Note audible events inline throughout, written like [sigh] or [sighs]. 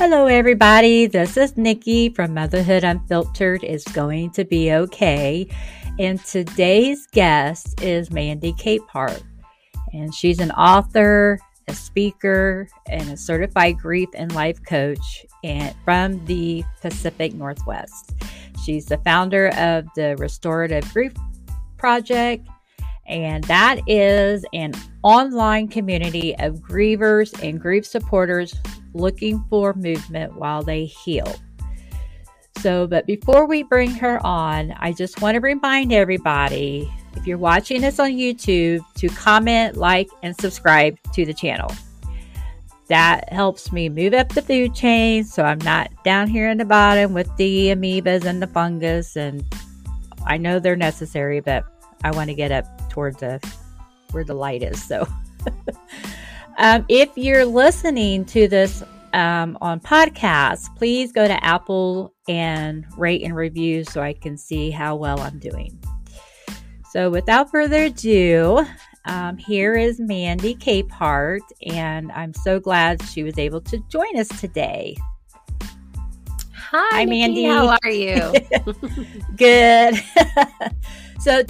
Hello, everybody. This is Nikki from Motherhood Unfiltered is going to be okay. And today's guest is Mandy Capehart. And she's an author, a speaker, and a certified grief and life coach and from the Pacific Northwest. She's the founder of the Restorative Grief Project, and that is an online community of grievers and grief supporters looking for movement while they heal. So, but before we bring her on, I just want to remind everybody if you're watching this on YouTube to comment, like, and subscribe to the channel. That helps me move up the food chain so I'm not down here in the bottom with the amoebas and the fungus. And I know they're necessary, but I want to get up towards the where the light is. So, [laughs] um, if you're listening to this um, on podcasts, please go to Apple and rate and review so I can see how well I'm doing. So, without further ado, um, here is Mandy Capehart, and I'm so glad she was able to join us today. Hi, Hi Mandy. How are you? [laughs] Good. [laughs] so,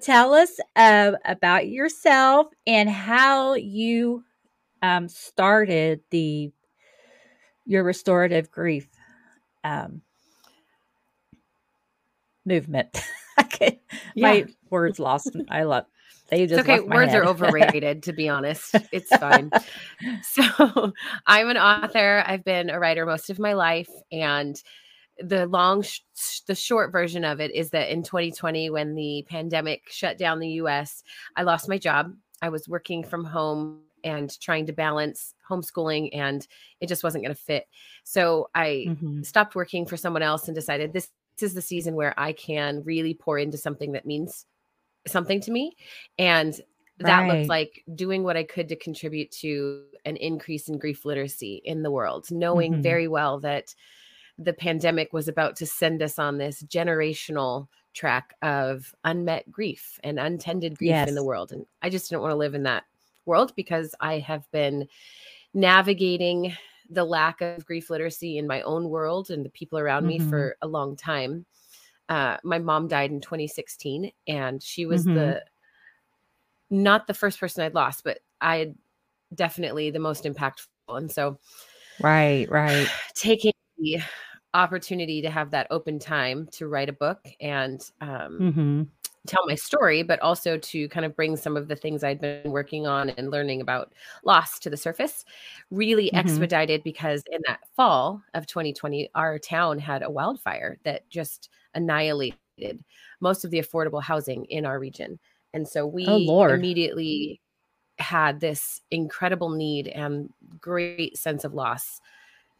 tell us uh, about yourself and how you um, started the your restorative grief um, movement. [laughs] okay, yeah. my words lost. I love. They just okay. Words are [laughs] overrated, to be honest. It's fine. [laughs] so, I'm an author. I've been a writer most of my life, and the long sh- the short version of it is that in 2020 when the pandemic shut down the US I lost my job I was working from home and trying to balance homeschooling and it just wasn't going to fit so I mm-hmm. stopped working for someone else and decided this, this is the season where I can really pour into something that means something to me and that right. looked like doing what I could to contribute to an increase in grief literacy in the world knowing mm-hmm. very well that the pandemic was about to send us on this generational track of unmet grief and untended grief yes. in the world. And I just didn't want to live in that world because I have been navigating the lack of grief literacy in my own world and the people around mm-hmm. me for a long time. Uh, my mom died in 2016, and she was mm-hmm. the not the first person I'd lost, but I had definitely the most impactful. And so, right, right, [sighs] taking the opportunity to have that open time to write a book and um, mm-hmm. tell my story, but also to kind of bring some of the things I'd been working on and learning about loss to the surface. Really mm-hmm. expedited because in that fall of 2020, our town had a wildfire that just annihilated most of the affordable housing in our region. And so we oh, immediately had this incredible need and great sense of loss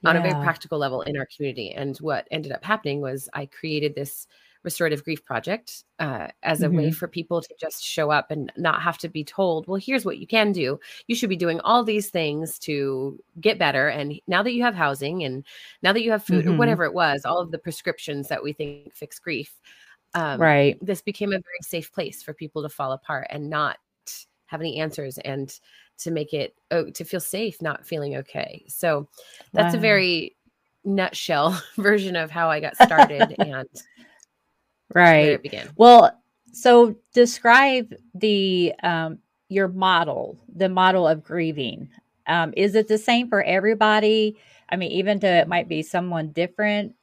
on a very practical level in our community. And what ended up happening was I created this restorative grief project uh, as a mm-hmm. way for people to just show up and not have to be told, well, here's what you can do. You should be doing all these things to get better. And now that you have housing and now that you have food mm-hmm. or whatever it was, all of the prescriptions that we think fix grief. Um, right. This became a very safe place for people to fall apart and not have any answers and to make it oh, to feel safe not feeling okay. So that's wow. a very nutshell [laughs] version of how i got started [laughs] and right. well so describe the um your model the model of grieving. Um is it the same for everybody? I mean even though it might be someone different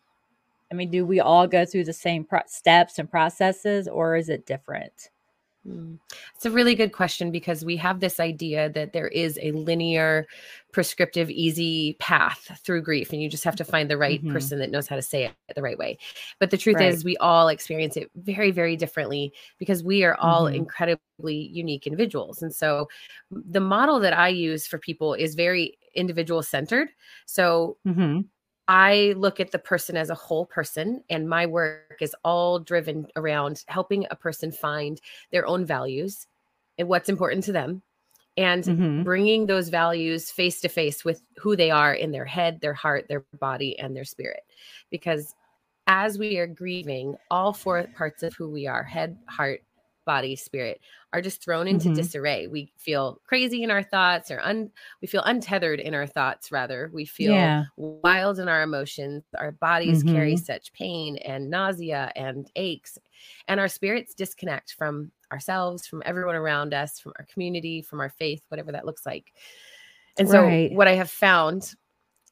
i mean do we all go through the same pro- steps and processes or is it different. It's a really good question because we have this idea that there is a linear, prescriptive, easy path through grief, and you just have to find the right mm-hmm. person that knows how to say it the right way. But the truth right. is, we all experience it very, very differently because we are all mm-hmm. incredibly unique individuals. And so, the model that I use for people is very individual centered. So, mm-hmm. I look at the person as a whole person, and my work is all driven around helping a person find their own values and what's important to them, and mm-hmm. bringing those values face to face with who they are in their head, their heart, their body, and their spirit. Because as we are grieving, all four parts of who we are head, heart, body, spirit are just thrown into mm-hmm. disarray. We feel crazy in our thoughts or un we feel untethered in our thoughts rather. We feel yeah. wild in our emotions. Our bodies mm-hmm. carry such pain and nausea and aches and our spirits disconnect from ourselves, from everyone around us, from our community, from our faith, whatever that looks like. And so right. what I have found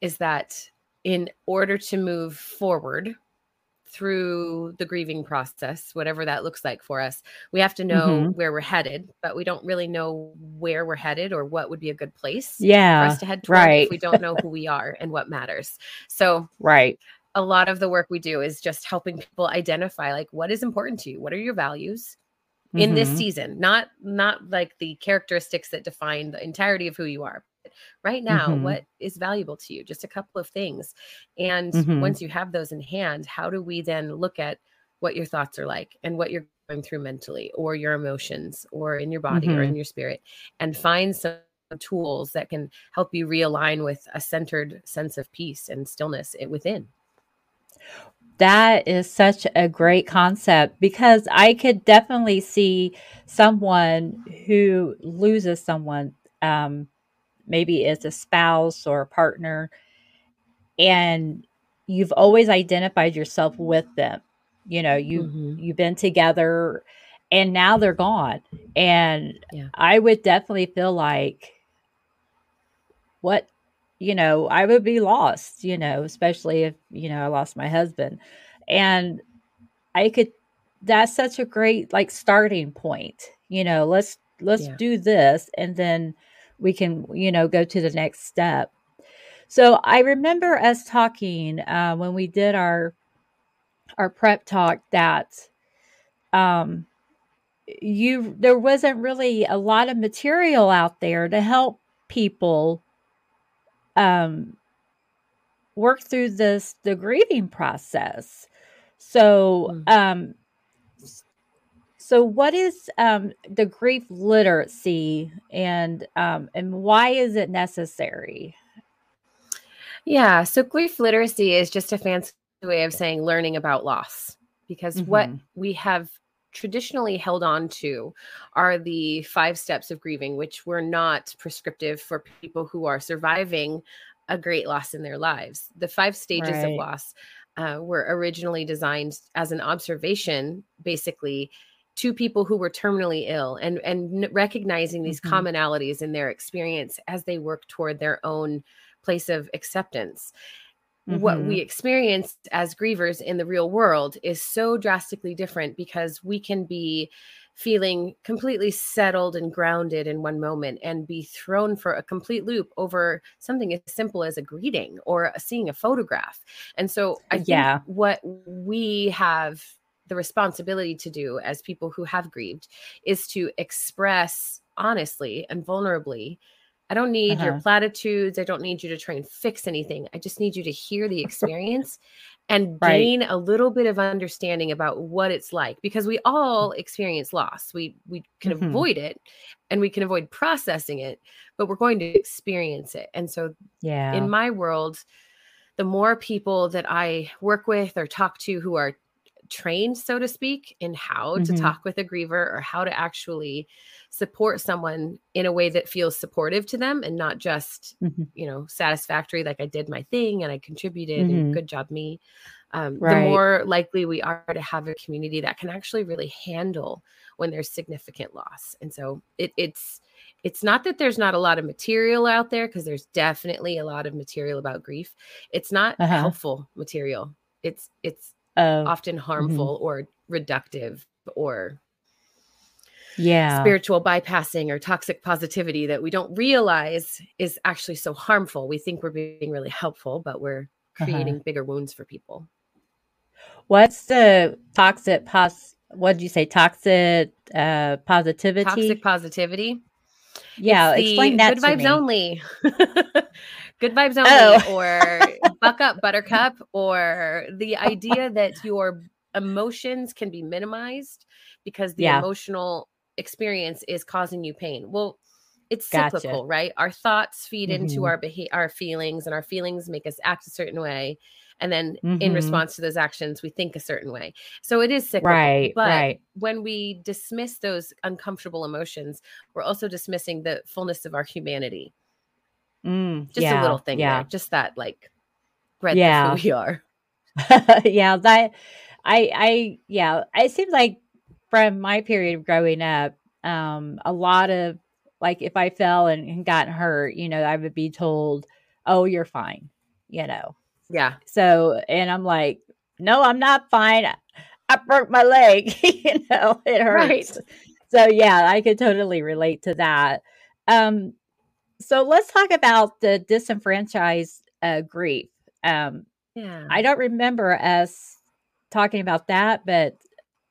is that in order to move forward through the grieving process, whatever that looks like for us, we have to know mm-hmm. where we're headed, but we don't really know where we're headed or what would be a good place yeah, for us to head right. if we don't know [laughs] who we are and what matters. So, right. A lot of the work we do is just helping people identify like what is important to you, what are your values, in mm-hmm. this season not not like the characteristics that define the entirety of who you are right now mm-hmm. what is valuable to you just a couple of things and mm-hmm. once you have those in hand how do we then look at what your thoughts are like and what you're going through mentally or your emotions or in your body or mm-hmm. in your spirit and find some tools that can help you realign with a centered sense of peace and stillness within that is such a great concept because I could definitely see someone who loses someone, um, maybe it's a spouse or a partner, and you've always identified yourself with them. You know, you mm-hmm. you've been together, and now they're gone, and yeah. I would definitely feel like, what you know, I would be lost, you know, especially if, you know, I lost my husband. And I could that's such a great like starting point. You know, let's let's yeah. do this and then we can, you know, go to the next step. So I remember us talking uh, when we did our our prep talk that um you there wasn't really a lot of material out there to help people um, work through this the grieving process. So, mm. um, so what is um, the grief literacy, and um, and why is it necessary? Yeah, so grief literacy is just a fancy way of saying learning about loss, because mm-hmm. what we have traditionally held on to are the five steps of grieving, which were not prescriptive for people who are surviving a great loss in their lives. The five stages right. of loss uh, were originally designed as an observation, basically, to people who were terminally ill and and recognizing these mm-hmm. commonalities in their experience as they work toward their own place of acceptance mm-hmm. what we experience as grievers in the real world is so drastically different because we can be feeling completely settled and grounded in one moment and be thrown for a complete loop over something as simple as a greeting or seeing a photograph. And so I think yeah. what we have the responsibility to do as people who have grieved is to express honestly and vulnerably I don't need uh-huh. your platitudes. I don't need you to try and fix anything. I just need you to hear the [laughs] experience and right. gain a little bit of understanding about what it's like because we all experience loss. We we can mm-hmm. avoid it and we can avoid processing it, but we're going to experience it. And so yeah. In my world, the more people that I work with or talk to who are trained, so to speak, in how mm-hmm. to talk with a griever or how to actually support someone in a way that feels supportive to them and not just, mm-hmm. you know, satisfactory, like I did my thing and I contributed mm-hmm. and good job me. Um, right. The more likely we are to have a community that can actually really handle when there's significant loss. And so it, it's, it's not that there's not a lot of material out there because there's definitely a lot of material about grief. It's not uh-huh. helpful material. It's it's uh, often mm-hmm. harmful mm-hmm. or reductive or yeah spiritual bypassing or toxic positivity that we don't realize is actually so harmful we think we're being really helpful but we're uh-huh. creating uh-huh. bigger wounds for people what's the toxic pos what did you say toxic uh positivity toxic positivity yeah explain that good vibes me. only [laughs] [laughs] good vibes only oh. [laughs] or buck up buttercup or the idea that your emotions can be minimized because the yeah. emotional experience is causing you pain well it's gotcha. cyclical, right? Our thoughts feed mm-hmm. into our behavior, our feelings, and our feelings make us act a certain way. And then mm-hmm. in response to those actions, we think a certain way. So it is cyclical. Right. But right. when we dismiss those uncomfortable emotions, we're also dismissing the fullness of our humanity. Mm, just yeah, a little thing yeah. there. Just that like breadth yeah. of who we are. [laughs] yeah, that I I yeah, it seems like from my period of growing up, um, a lot of like if I fell and, and got hurt, you know, I would be told, "Oh, you're fine," you know. Yeah. So, and I'm like, "No, I'm not fine. I broke my leg. [laughs] you know, it hurts." Right. So, yeah, I could totally relate to that. Um, so let's talk about the disenfranchised uh, grief. Um, yeah. I don't remember us talking about that, but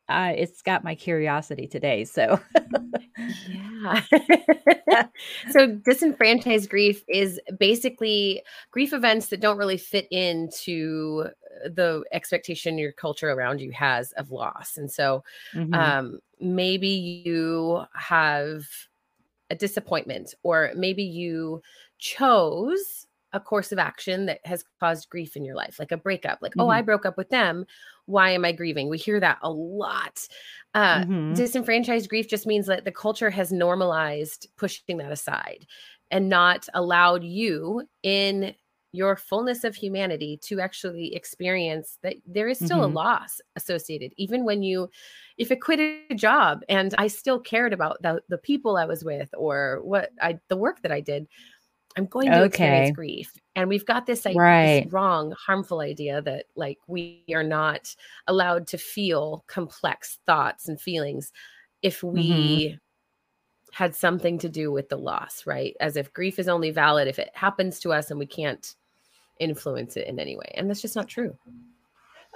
uh, it's got my curiosity today. So, yeah. [laughs] so, disenfranchised grief is basically grief events that don't really fit into the expectation your culture around you has of loss. And so, mm-hmm. um, maybe you have a disappointment, or maybe you chose a course of action that has caused grief in your life, like a breakup, like, mm-hmm. oh, I mm-hmm. broke up with them. Why am I grieving? We hear that a lot. Uh, mm-hmm. Disenfranchised grief just means that the culture has normalized pushing that aside and not allowed you in your fullness of humanity to actually experience that there is still mm-hmm. a loss associated even when you if it quit a job and i still cared about the, the people i was with or what i the work that i did I'm going to okay. experience grief. And we've got this, like, right. this wrong, harmful idea that like we are not allowed to feel complex thoughts and feelings if we mm-hmm. had something to do with the loss, right? As if grief is only valid if it happens to us and we can't influence it in any way. And that's just not true.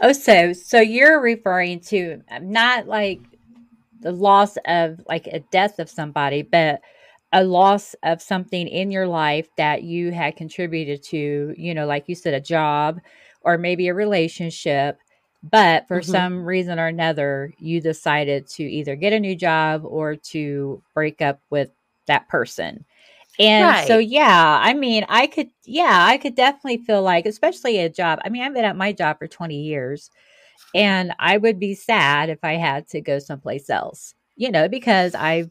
Oh, so so you're referring to um, not like the loss of like a death of somebody, but a loss of something in your life that you had contributed to, you know, like you said, a job or maybe a relationship, but for mm-hmm. some reason or another, you decided to either get a new job or to break up with that person. And right. so, yeah, I mean, I could, yeah, I could definitely feel like, especially a job. I mean, I've been at my job for 20 years and I would be sad if I had to go someplace else, you know, because I've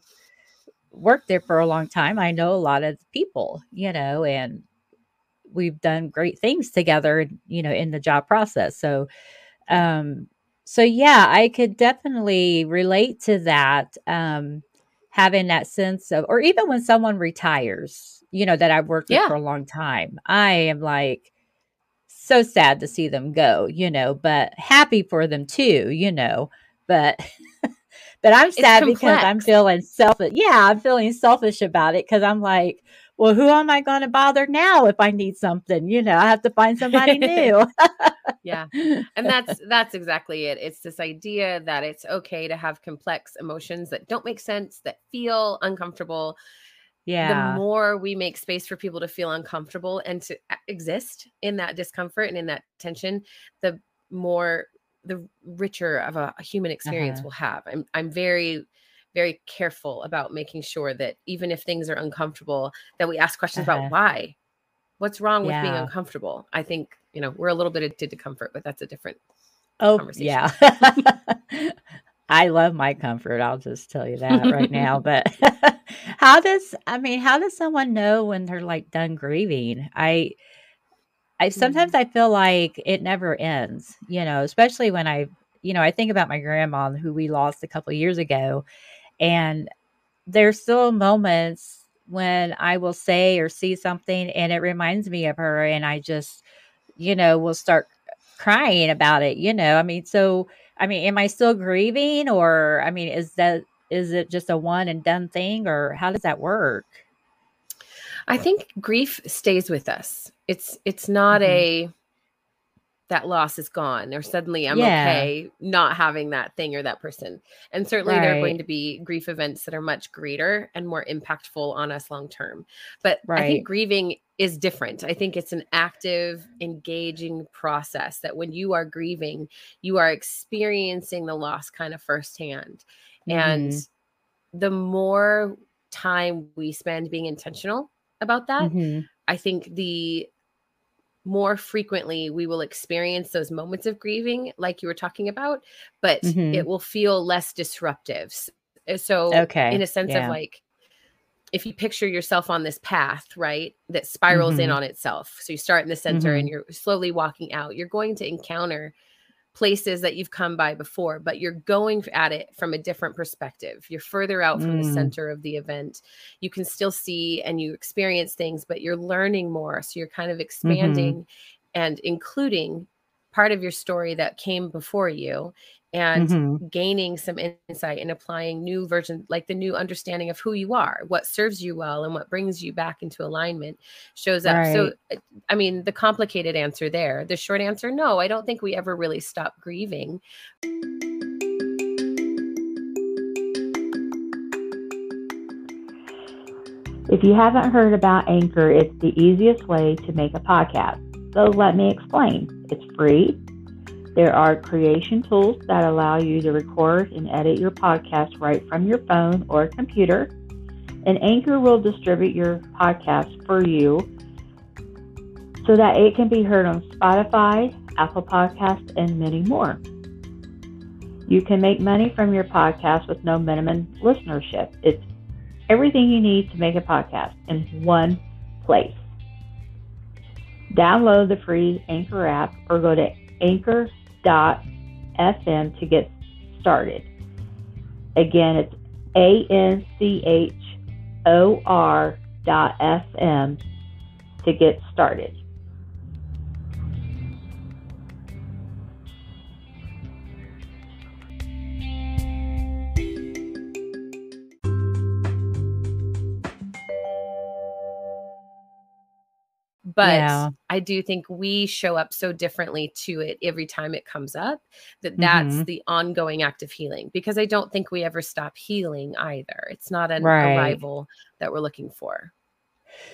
worked there for a long time. I know a lot of people, you know, and we've done great things together, you know, in the job process. So, um, so yeah, I could definitely relate to that. Um, having that sense of, or even when someone retires, you know, that I've worked yeah. with for a long time, I am like so sad to see them go, you know, but happy for them too, you know, but [laughs] But I'm sad because I'm feeling selfish. Yeah, I'm feeling selfish about it because I'm like, well, who am I going to bother now if I need something? You know, I have to find somebody new. [laughs] [laughs] yeah. And that's [laughs] that's exactly it. It's this idea that it's okay to have complex emotions that don't make sense, that feel uncomfortable. Yeah. The more we make space for people to feel uncomfortable and to exist in that discomfort and in that tension, the more the richer of a, a human experience uh-huh. we'll have. I'm I'm very very careful about making sure that even if things are uncomfortable, that we ask questions uh-huh. about why. What's wrong with being uncomfortable? I think, you know, we're a little bit addicted to comfort, but that's a different Oh, yeah. [laughs] I love my comfort. I'll just tell you that right now. [laughs] But [laughs] how does I mean, how does someone know when they're like done grieving? I I sometimes mm-hmm. I feel like it never ends, you know, especially when I, you know, I think about my grandma who we lost a couple years ago, and there's still moments when I will say or see something and it reminds me of her, and I just, you know, will start crying about it, you know. I mean, so I mean, am I still grieving, or I mean, is that is it just a one and done thing, or how does that work? I think grief stays with us. It's it's not mm-hmm. a that loss is gone or suddenly I'm yeah. okay not having that thing or that person. And certainly right. there are going to be grief events that are much greater and more impactful on us long term. But right. I think grieving is different. I think it's an active, engaging process that when you are grieving, you are experiencing the loss kind of firsthand. Mm-hmm. And the more time we spend being intentional about that, mm-hmm. I think the more frequently we will experience those moments of grieving like you were talking about but mm-hmm. it will feel less disruptive so okay in a sense yeah. of like if you picture yourself on this path right that spirals mm-hmm. in on itself so you start in the center mm-hmm. and you're slowly walking out you're going to encounter places that you've come by before, but you're going at it from a different perspective. You're further out from mm. the center of the event. You can still see and you experience things, but you're learning more. So you're kind of mm-hmm. expanding mm-hmm. and including part of your story that came before you and mm-hmm. gaining some insight and applying new version like the new understanding of who you are what serves you well and what brings you back into alignment shows up. Right. so uh, i mean the complicated answer there. The short answer no i don't think we ever really stop grieving. If you haven't heard about anchor it's the easiest way to make a podcast. So let me explain. It's free there are creation tools that allow you to record and edit your podcast right from your phone or computer. And Anchor will distribute your podcast for you so that it can be heard on Spotify, Apple Podcasts, and many more. You can make money from your podcast with no minimum listenership. It's everything you need to make a podcast in one place. Download the free Anchor app or go to Anchor anchor.fm to get started. Again, it's A N C H O R dot FM to get started. But yeah. i do think we show up so differently to it every time it comes up that that's mm-hmm. the ongoing act of healing because i don't think we ever stop healing either it's not an right. arrival that we're looking for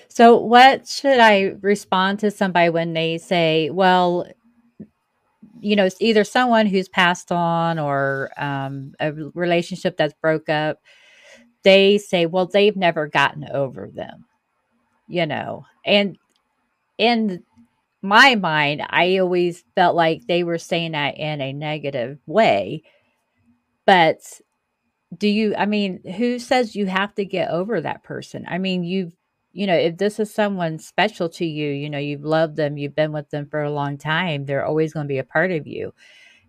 so what should i respond to somebody when they say well you know it's either someone who's passed on or um, a relationship that's broke up they say well they've never gotten over them you know and in my mind, I always felt like they were saying that in a negative way. But do you, I mean, who says you have to get over that person? I mean, you've, you know, if this is someone special to you, you know, you've loved them, you've been with them for a long time, they're always going to be a part of you.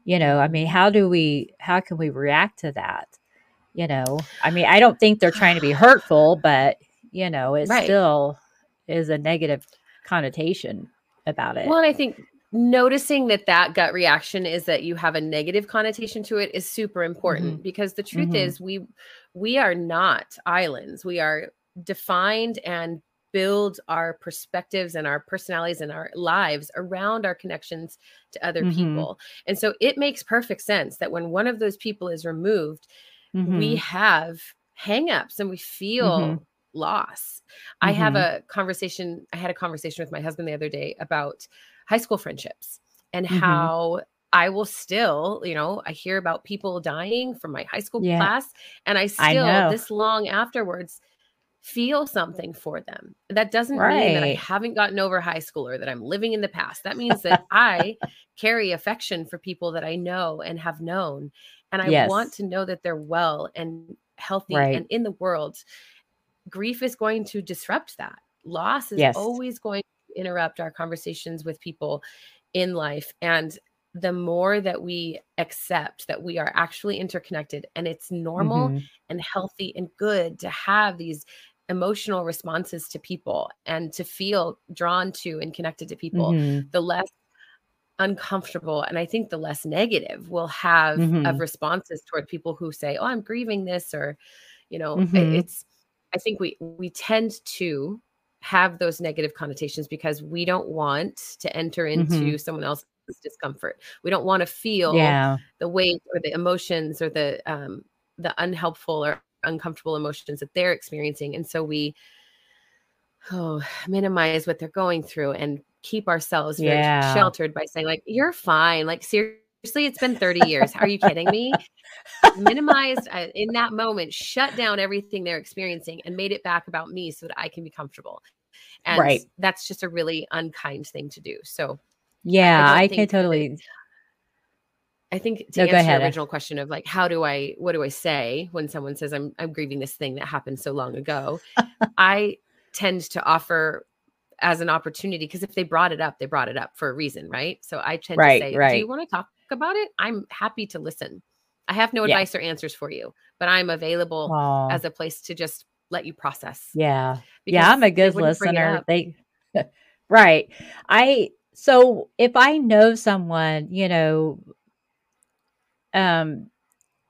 You know, I mean, how do we, how can we react to that? You know, I mean, I don't think they're trying to be hurtful, but, you know, it right. still is a negative connotation about it. Well, and I think noticing that that gut reaction is that you have a negative connotation to it is super important mm-hmm. because the truth mm-hmm. is we we are not islands. We are defined and build our perspectives and our personalities and our lives around our connections to other mm-hmm. people. And so it makes perfect sense that when one of those people is removed, we mm-hmm. have hangups and we feel mm-hmm loss. Mm-hmm. I have mm-hmm. a conversation, I had a conversation with my husband the other day about high school friendships and mm-hmm. how I will still, you know, I hear about people dying from my high school yeah. class, and I still, I this long afterwards, feel something for them. That doesn't right. mean that I haven't gotten over high school or that I'm living in the past. That means that I carry affection for people that I know and have known. And I yes. want to know that they're well and healthy right. and in the world grief is going to disrupt that. Loss is yes. always going to interrupt our conversations with people in life. And the more that we accept that we are actually interconnected and it's normal mm-hmm. and healthy and good to have these emotional responses to people and to feel drawn to and connected to people, mm-hmm. the less uncomfortable and I think the less negative we'll have mm-hmm. of responses toward people who say, Oh, I'm grieving this, or, you know, mm-hmm. it's I think we we tend to have those negative connotations because we don't want to enter into mm-hmm. someone else's discomfort. We don't want to feel yeah. the weight or the emotions or the um the unhelpful or uncomfortable emotions that they're experiencing. And so we oh minimize what they're going through and keep ourselves yeah. sheltered by saying like you're fine like seriously it's been 30 years. Are you kidding me? Minimized uh, in that moment, shut down everything they're experiencing and made it back about me so that I can be comfortable. And right. that's just a really unkind thing to do. So, yeah, I, I can totally. I think to no, answer ahead. the original question of like, how do I, what do I say when someone says I'm, I'm grieving this thing that happened so long ago? [laughs] I tend to offer as an opportunity because if they brought it up, they brought it up for a reason, right? So I tend right, to say, right. do you want to talk about it? I'm happy to listen. I have no yeah. advice or answers for you, but I'm available Aww. as a place to just let you process. Yeah. Yeah, I'm a good listener. They [laughs] right. I so if I know someone, you know, um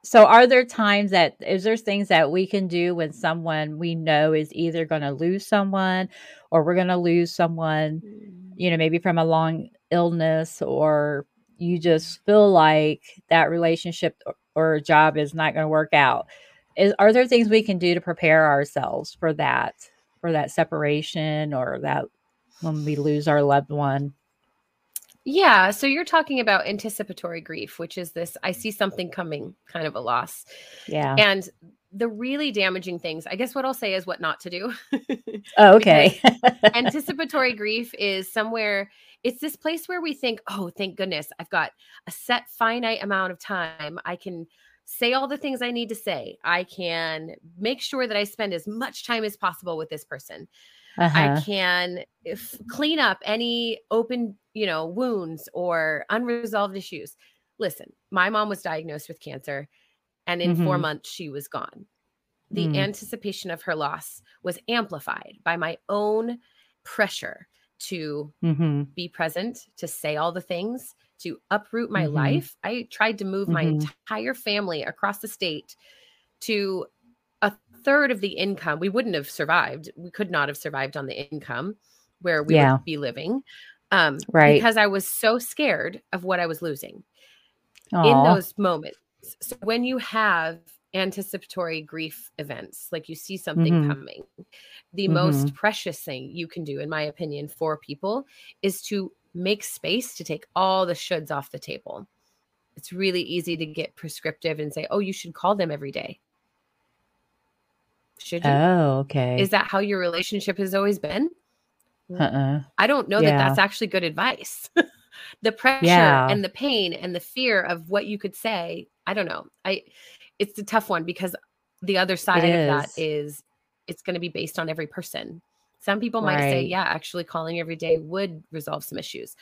so are there times that is there things that we can do when someone we know is either going to lose someone or we're going to lose someone, mm. you know, maybe from a long illness or you just feel like that relationship or job is not going to work out. Is are there things we can do to prepare ourselves for that for that separation or that when we lose our loved one? Yeah so you're talking about anticipatory grief which is this i see something coming kind of a loss. Yeah. And the really damaging things i guess what i'll say is what not to do. Oh, [laughs] okay. [laughs] anticipatory grief is somewhere it's this place where we think, oh, thank goodness, I've got a set finite amount of time. I can say all the things I need to say. I can make sure that I spend as much time as possible with this person. Uh-huh. I can if, clean up any open, you know, wounds or unresolved issues. Listen, my mom was diagnosed with cancer and in mm-hmm. 4 months she was gone. The mm. anticipation of her loss was amplified by my own pressure to mm-hmm. be present, to say all the things, to uproot my mm-hmm. life. I tried to move mm-hmm. my entire family across the state to a third of the income. We wouldn't have survived. We could not have survived on the income where we yeah. would be living. Um, right. Because I was so scared of what I was losing Aww. in those moments. So when you have anticipatory grief events, like you see something mm-hmm. coming, the mm-hmm. most precious thing you can do, in my opinion, for people is to make space to take all the shoulds off the table. It's really easy to get prescriptive and say, oh, you should call them every day. Should you? Oh, okay. Is that how your relationship has always been? Uh-uh. I don't know yeah. that that's actually good advice. [laughs] the pressure yeah. and the pain and the fear of what you could say, I don't know. I it's a tough one because the other side of that is it's going to be based on every person. Some people might right. say, yeah, actually calling every day would resolve some issues.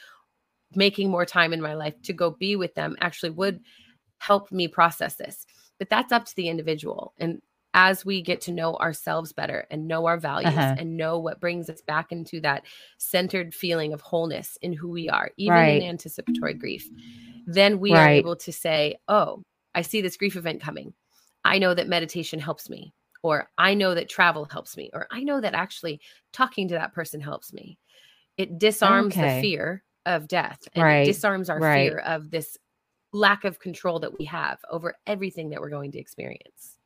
Making more time in my life to go be with them actually would help me process this. But that's up to the individual. And as we get to know ourselves better and know our values uh-huh. and know what brings us back into that centered feeling of wholeness in who we are, even right. in anticipatory grief, then we right. are able to say, oh, I see this grief event coming. I know that meditation helps me or I know that travel helps me, or I know that actually talking to that person helps me. It disarms okay. the fear of death and right. it disarms our right. fear of this lack of control that we have over everything that we're going to experience.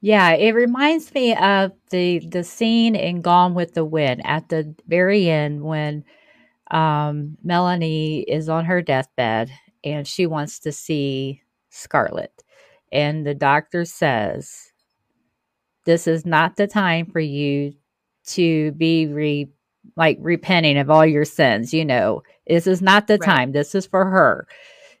Yeah, it reminds me of the the scene in Gone with the Wind at the very end when um, Melanie is on her deathbed and she wants to see Scarlett, and the doctor says, this is not the time for you to be re like repenting of all your sins you know. This is not the right. time. This is for her.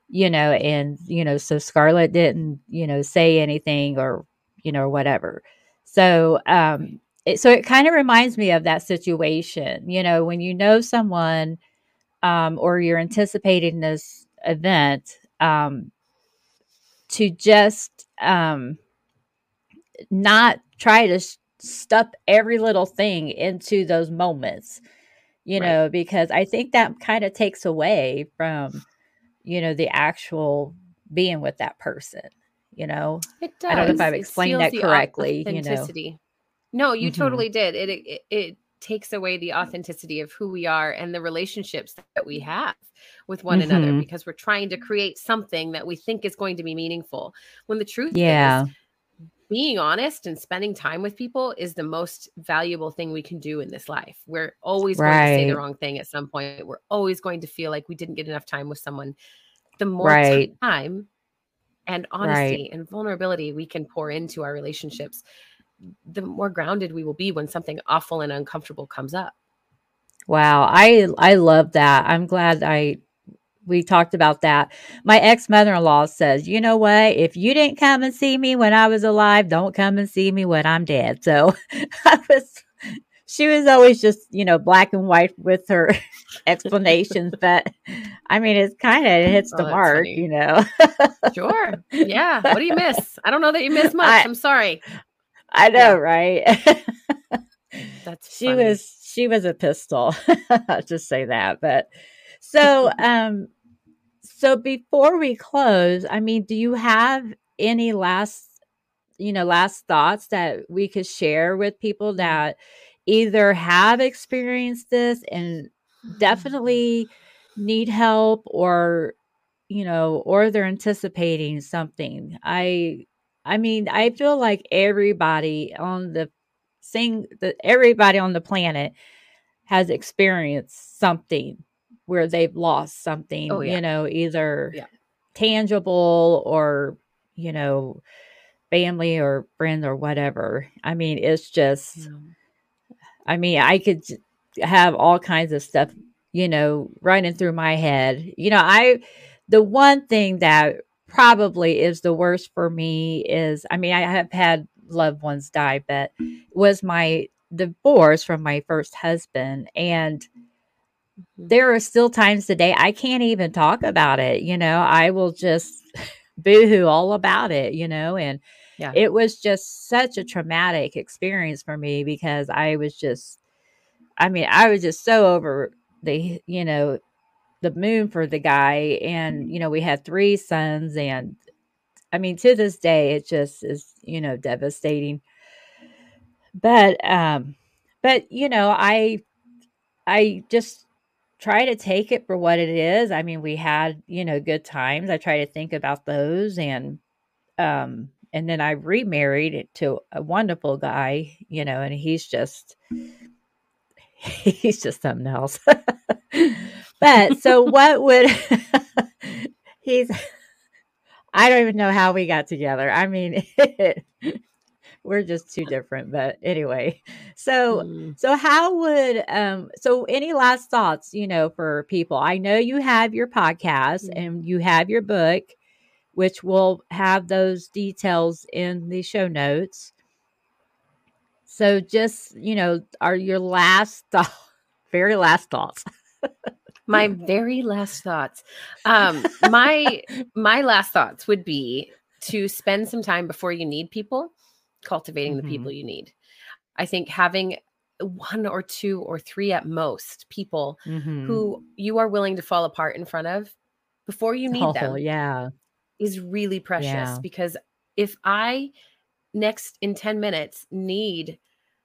You know and you know so scarlett didn't you know say anything or you know whatever. So um it, so it kind of reminds me of that situation you know when you know someone um or you're anticipating this event um to just um not try to stuff every little thing into those moments, you right. know, because I think that kind of takes away from, you know, the actual being with that person, you know. It does. I don't know if I've explained that correctly, you know. No, you mm-hmm. totally did. It, it it takes away the authenticity of who we are and the relationships that we have with one mm-hmm. another because we're trying to create something that we think is going to be meaningful when the truth yeah. is being honest and spending time with people is the most valuable thing we can do in this life. We're always right. going to say the wrong thing at some point. We're always going to feel like we didn't get enough time with someone. the more right. time and honesty right. and vulnerability we can pour into our relationships, the more grounded we will be when something awful and uncomfortable comes up. Wow, I I love that. I'm glad I we talked about that. My ex mother in law says, you know what? If you didn't come and see me when I was alive, don't come and see me when I'm dead. So [laughs] I was, she was always just, you know, black and white with her [laughs] explanations. [laughs] But I mean, it's kind of, it hits oh, the mark, funny. you know? sure. Yeah. What do you miss? I don't know that you miss much. I, am sorry. I know, yeah. right? That's [laughs] she funny. was, she was a pistol. I'll [laughs] just say that. But, so, [laughs] um, so before we close, I mean, do you have any last, you know, last thoughts that we could share with people that either have experienced this and definitely [sighs] need help or you know or they're anticipating something i i mean i feel like everybody on the thing that everybody on the planet has experienced something where they've lost something, oh, yeah. you know, either yeah. tangible or, you know, family or friend or whatever. I mean, it's just, yeah. I mean, I could have all kinds of stuff, you know, running through my head. You know, I, the one thing that probably is the worst for me is, I mean, I have had loved ones die, but was my divorce from my first husband. And, Mm-hmm. there are still times today I can't even talk about it. You know, I will just [laughs] boohoo all about it, you know, and yeah. it was just such a traumatic experience for me because I was just, I mean, I was just so over the, you know, the moon for the guy. And, you know, we had three sons. And I mean, to this day, it just is, you know, devastating. But, um, but, you know, I, I just try to take it for what it is. I mean, we had, you know, good times. I try to think about those and um and then I remarried to a wonderful guy, you know, and he's just [laughs] he's just something else. [laughs] but so what would [laughs] he's I don't even know how we got together. I mean, [laughs] we're just too different but anyway so mm. so how would um so any last thoughts you know for people i know you have your podcast mm. and you have your book which will have those details in the show notes so just you know are your last th- [laughs] very last thoughts my very last thoughts um my [laughs] my last thoughts would be to spend some time before you need people cultivating mm-hmm. the people you need. I think having one or two or three at most people mm-hmm. who you are willing to fall apart in front of before you need oh, them. Yeah. Is really precious yeah. because if I next in 10 minutes need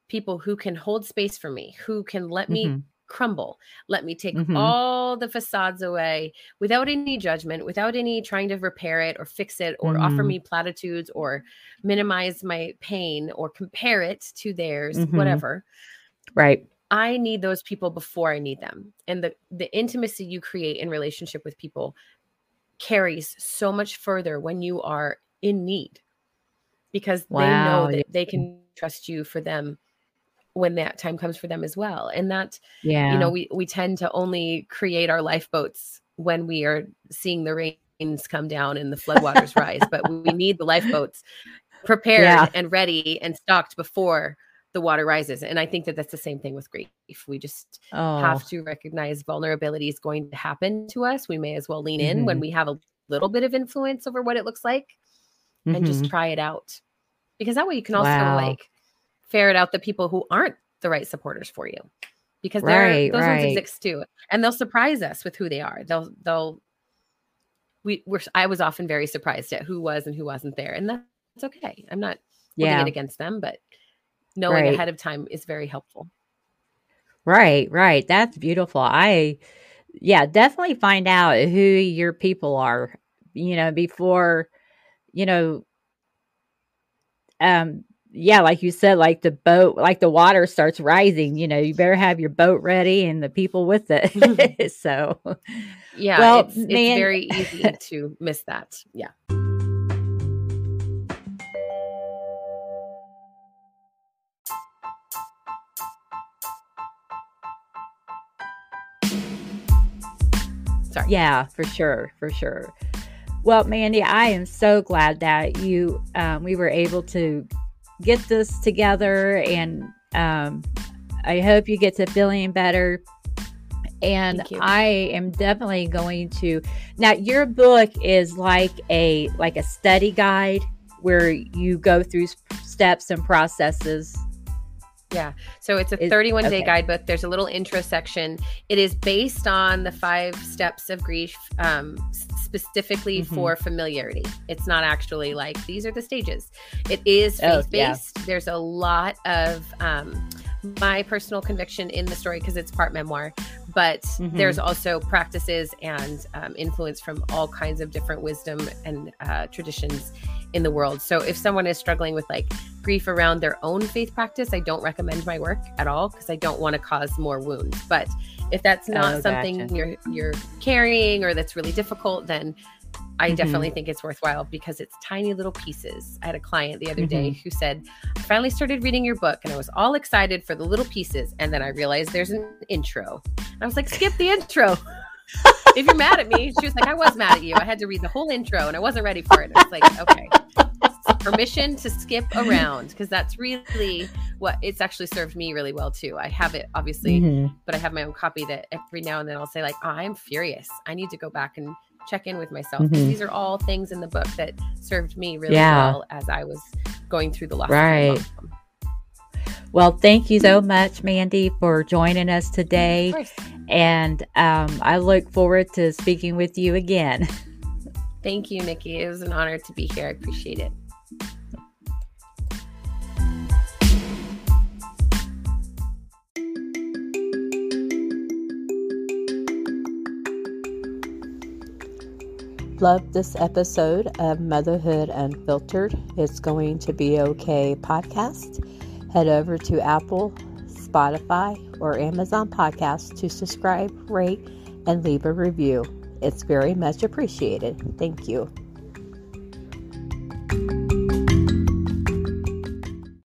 people who can hold space for me, who can let mm-hmm. Crumble. Let me take mm-hmm. all the facades away without any judgment, without any trying to repair it or fix it or mm-hmm. offer me platitudes or minimize my pain or compare it to theirs, mm-hmm. whatever. Right. I need those people before I need them. And the the intimacy you create in relationship with people carries so much further when you are in need because wow. they know that they can trust you for them when that time comes for them as well and that yeah you know we we tend to only create our lifeboats when we are seeing the rains come down and the floodwaters rise but we need the lifeboats prepared yeah. and ready and stocked before the water rises and i think that that's the same thing with grief we just oh. have to recognize vulnerability is going to happen to us we may as well lean in mm-hmm. when we have a little bit of influence over what it looks like mm-hmm. and just mm-hmm. try it out because that way you can also wow. like ferret out the people who aren't the right supporters for you because right, those right. ones exist too. And they'll surprise us with who they are. They'll they'll we were i was often very surprised at who was and who wasn't there. And that's okay. I'm not yeah. it against them but knowing right. ahead of time is very helpful. Right right. That's beautiful. I yeah definitely find out who your people are you know before you know um yeah, like you said, like the boat, like the water starts rising, you know, you better have your boat ready and the people with it. [laughs] [laughs] so, yeah, well, it's, it's very [laughs] easy to miss that. Yeah. Sorry. Yeah, for sure, for sure. Well, Mandy, I am so glad that you um, we were able to get this together, and um, I hope you get to feeling better. And I am definitely going to now. Your book is like a like a study guide where you go through steps and processes yeah. So it's a 31 day okay. guidebook. There's a little intro section. It is based on the five steps of grief, um, specifically mm-hmm. for familiarity. It's not actually like these are the stages. It is faith based. Oh, yeah. There's a lot of um, my personal conviction in the story because it's part memoir but mm-hmm. there's also practices and um, influence from all kinds of different wisdom and uh, traditions in the world. So if someone is struggling with like grief around their own faith practice, I don't recommend my work at all because I don't want to cause more wounds. But if that's not oh, something gotcha. you're you're carrying or that's really difficult, then I mm-hmm. definitely think it's worthwhile because it's tiny little pieces. I had a client the other mm-hmm. day who said, I finally started reading your book and I was all excited for the little pieces. And then I realized there's an intro. And I was like, skip the intro. if you're mad at me, she was like, I was mad at you. I had to read the whole intro and I wasn't ready for it. I was like, okay, permission to skip around because that's really what it's actually served me really well too. I have it obviously, mm-hmm. but I have my own copy that every now and then I'll say like, oh, I'm furious. I need to go back and check in with myself. Mm-hmm. These are all things in the book that served me really yeah. well as I was going through the loss. Right. Well, thank you so much, Mandy, for joining us today. And um, I look forward to speaking with you again. Thank you, Nikki. It was an honor to be here. I appreciate it. Love this episode of Motherhood Unfiltered. It's going to be okay podcast. Head over to Apple, Spotify, or Amazon Podcasts to subscribe, rate, and leave a review. It's very much appreciated. Thank you.